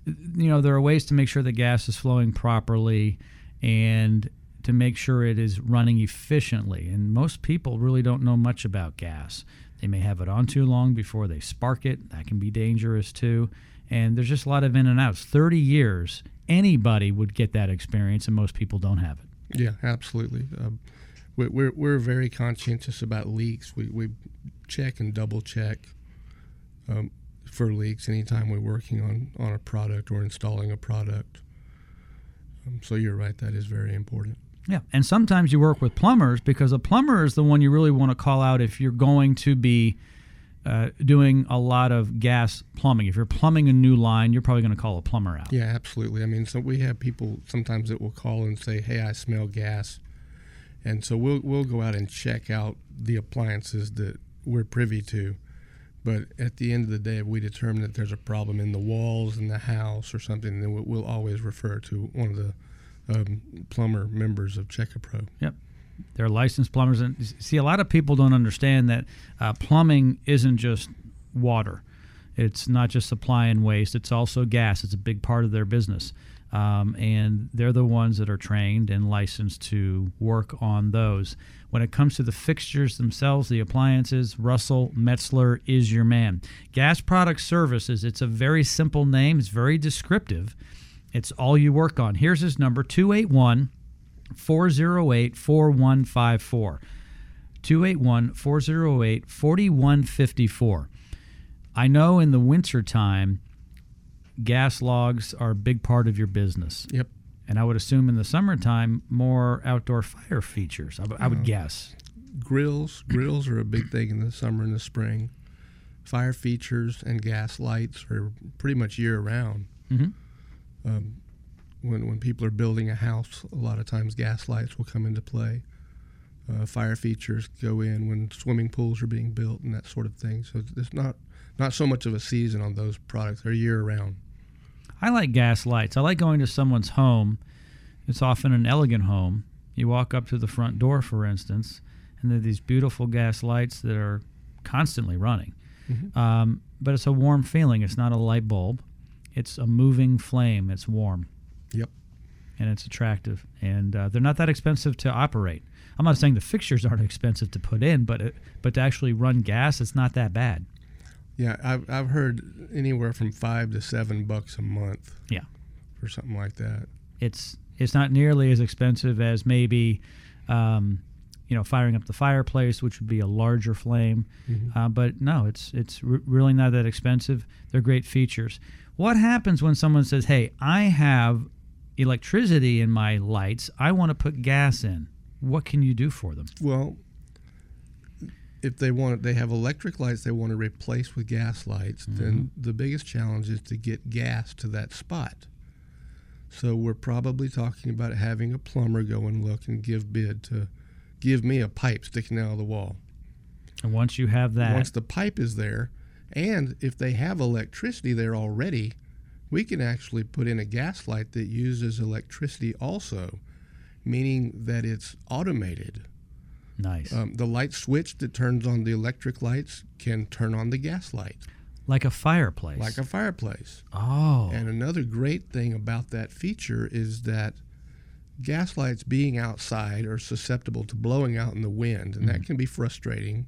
A: you know, there are ways to make sure the gas is flowing properly and to make sure it is running efficiently. And most people really don't know much about gas. They may have it on too long before they spark it. That can be dangerous too. And there's just a lot of in and outs. 30 years, anybody would get that experience, and most people don't have it.
I: Yeah, absolutely. Um, we- we're, we're very conscientious about leaks. We, we check and double check um, for leaks anytime we're working on, on a product or installing a product. Um, so you're right, that is very important.
A: Yeah, and sometimes you work with plumbers because a plumber is the one you really want to call out if you're going to be uh, doing a lot of gas plumbing. If you're plumbing a new line, you're probably going to call a plumber out.
I: Yeah, absolutely. I mean, so we have people sometimes that will call and say, "Hey, I smell gas," and so we'll we'll go out and check out the appliances that we're privy to. But at the end of the day, if we determine that there's a problem in the walls in the house or something, then we'll, we'll always refer to one of the um, plumber members of Checkapro.
A: Yep. They're licensed plumbers. And see, a lot of people don't understand that uh, plumbing isn't just water. It's not just supply and waste. It's also gas. It's a big part of their business. Um, and they're the ones that are trained and licensed to work on those. When it comes to the fixtures themselves, the appliances, Russell Metzler is your man. Gas Product Services, it's a very simple name, it's very descriptive. It's all you work on. Here's his number 281 408 4154. 281 408 4154. I know in the wintertime, gas logs are a big part of your business.
I: Yep.
A: And I would assume in the summertime, more outdoor fire features. I, w- I would
I: Uh,
A: guess.
I: Grills, grills are a big thing in the summer and the spring. Fire features and gas lights are pretty much year round.
A: Mhm.
I: Um, when when people are building a house, a lot of times gas lights will come into play. Uh, fire features go in when swimming pools are being built and that sort of thing. So it's not not so much of a season on those products; they're year round.
A: I like gas lights. I like going to someone's home. It's often an elegant home. You walk up to the front door, for instance, and there are these beautiful gas lights that are constantly running.
I: Mhm.
A: Um, but it's a warm feeling. It's not a light bulb. It's a moving flame. It's warm.
I: Yep.
A: And it's attractive. And uh, they're not that expensive to operate. I'm not saying the fixtures aren't expensive to put in, but it, but to actually run gas, it's not that bad.
I: Yeah, I've I've heard anywhere from five to seven bucks a month.
A: Yeah.
I: for something like that.
A: it's it's not nearly as expensive as maybe um, you know firing up the fireplace which would be a larger flame
I: Mhm.
A: uh, but no it's it's r- really not that expensive they're great features what happens when someone says hey i have electricity in my lights i want to put gas in what can you do for them
I: Well, if they want, they have electric lights they want to replace with gas lights. Then mm-hmm. the biggest challenge is to get gas to that spot. So we're probably talking about having a plumber go and look and give bid to give me a pipe sticking out of the wall.
A: and once you have that
I: Once the pipe is there, and if they have electricity there already, we can actually put in a gas light that uses electricity also, meaning that it's automated.
A: nice
I: Um, the light switch that turns on the electric lights can turn on the gas light,
A: like a fireplace
I: like a fireplace.
A: oh
I: And another great thing about that feature is that gas lights being outside are susceptible to blowing out in the wind, and that can be frustrating.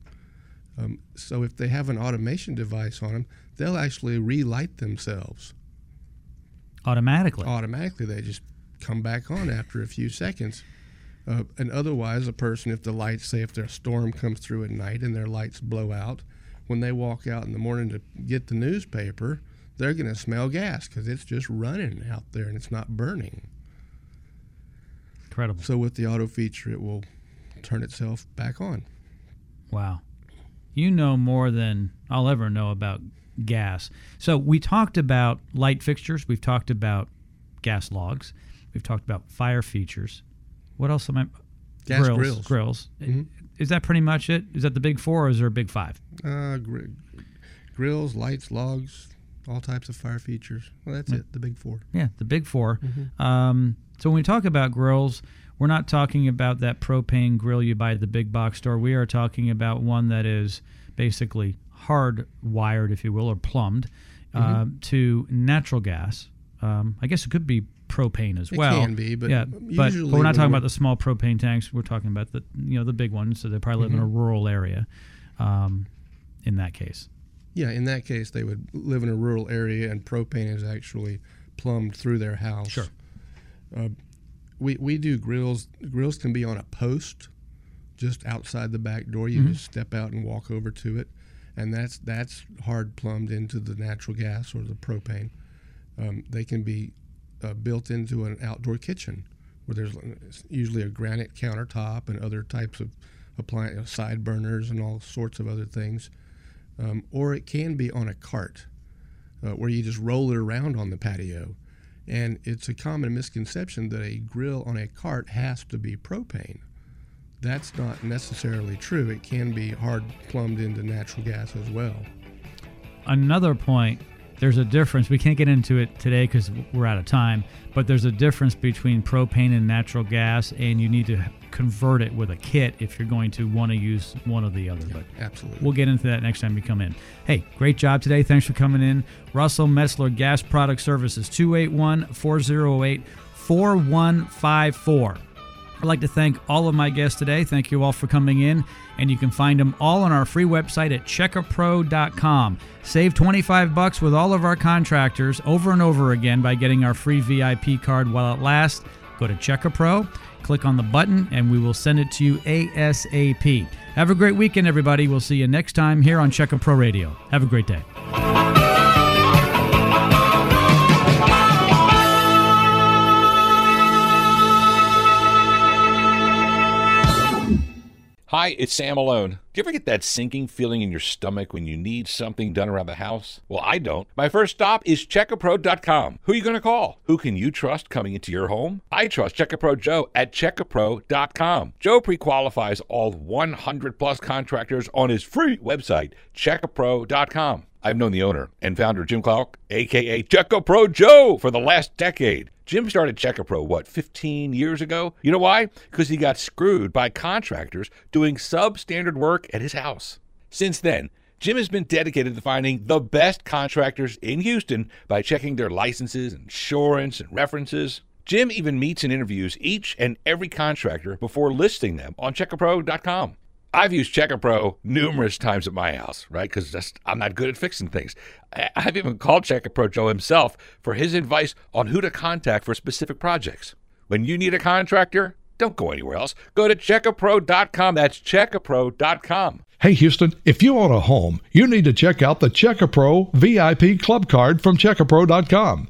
I: Um, so if they have an automation device on them, they'll actually relight themselves
A: automatically
I: automatically. They just come back on after a few seconds. Uh, and otherwise, a person, if the lights, say, if their storm comes through at night and their lights blow out, when they walk out in the morning to get the newspaper, they're going to smell gas because it's just running out there and it's not burning.
A: incredible
I: So with the auto feature, it will turn itself back on.
A: Wow. You know more than I'll ever know about gas. So we talked about light fixtures, we've talked about gas logs, we've talked about fire features. What else am I
I: Gas
A: grills.
I: grills.
A: Grills.
I: Mhm.
A: Is that pretty much it? Is that the big four or is there a big five?
I: Uh, gr- grills, lights, logs, all types of fire features. Well, that's it. The big four.
A: Yeah, the big 4
I: Mm-hmm.
A: Um, so when we talk about grills, we're not talking about that propane grill you buy at the big box store. We are talking about one that is basically hard wired, if you will, or plumbed
I: Mm-hmm.
A: uh, to natural gas. Um, I guess it could be propane as
I: It
A: well.
I: can be, but
A: yeah, but, but we're not talking about the small propane tanks. We're talking about the you know the big ones. So they probably live in a
I: Mm-hmm.
A: rural area. Um, in that case,
I: Yeah, in that case, they would live in a rural area, and propane is actually plumbed through their house.
A: Sure.
I: Uh, we we do grills. Grills can be on a post, just outside the back door. You just step out and walk over to it, and that's that's hard plumbed into the natural gas or the propane. Um, they can be uh, built into an outdoor kitchen, where there's usually a granite countertop and other types of appliance, side burners, and all sorts of other things um, or it can be on a cart uh, where you just roll it around on the patio. And it's a common misconception that a grill on a cart has to be propane. That's not necessarily true. It can be hard plumbed into natural gas as well.
A: another point there's a difference we can't get into it today because we're out of time but there's a difference between propane and natural gas and you need to convert it with a kit if you're going to want to use one or the other but
I: Absolutely.
A: we'll get into that next time you come in. Hey great job today thanks for coming in. Russell metzler gas product services 281-408-4154 I'd like to thank all of my guests today. Thank you all for coming in. And you can find them all on our free website at checkapro.com. Save 25 bucks with all of our contractors over and over again by getting our free VIP card while it lasts. Go to Checkapro, click on the button, and we will send it to you ASAP. Have a great weekend, everybody. We'll see you next time here on Checkapro Radio. Have a great day.
C: Hi, it's Sam Malone. Do you ever get that sinking feeling in your stomach when you need something done around the house? Well, I don't. My first stop is checkapro.com. Who are you going to call? Who can you trust coming into your home? I trust Checkapro Joe at checkapro.com. Joe pre-qualifies all 100 plus contractors on his free website, checkapro.com. I've known the owner and founder Jim Clark, aka Checkapro Joe, for the last decade. Jim started Checkapro, what, 15 years ago? You know why? Because he got screwed by contractors doing substandard work at his house. Since then, Jim has been dedicated to finding the best contractors in Houston by checking their licenses, insurance, and references. Jim even meets and interviews each and every contractor before listing them on checkapro.com. I've used Checkapro numerous times at my house, right? Because I'm not good at fixing things. I've even called Checkapro Joe himself for his advice on who to contact for specific projects. When you need a contractor, don't go anywhere else. Go to checkapro.com. That's checkapro.com.
D: Hey Houston, if you own a home, you need to check out the Checkapro VIP Club Card from Checkapro.com.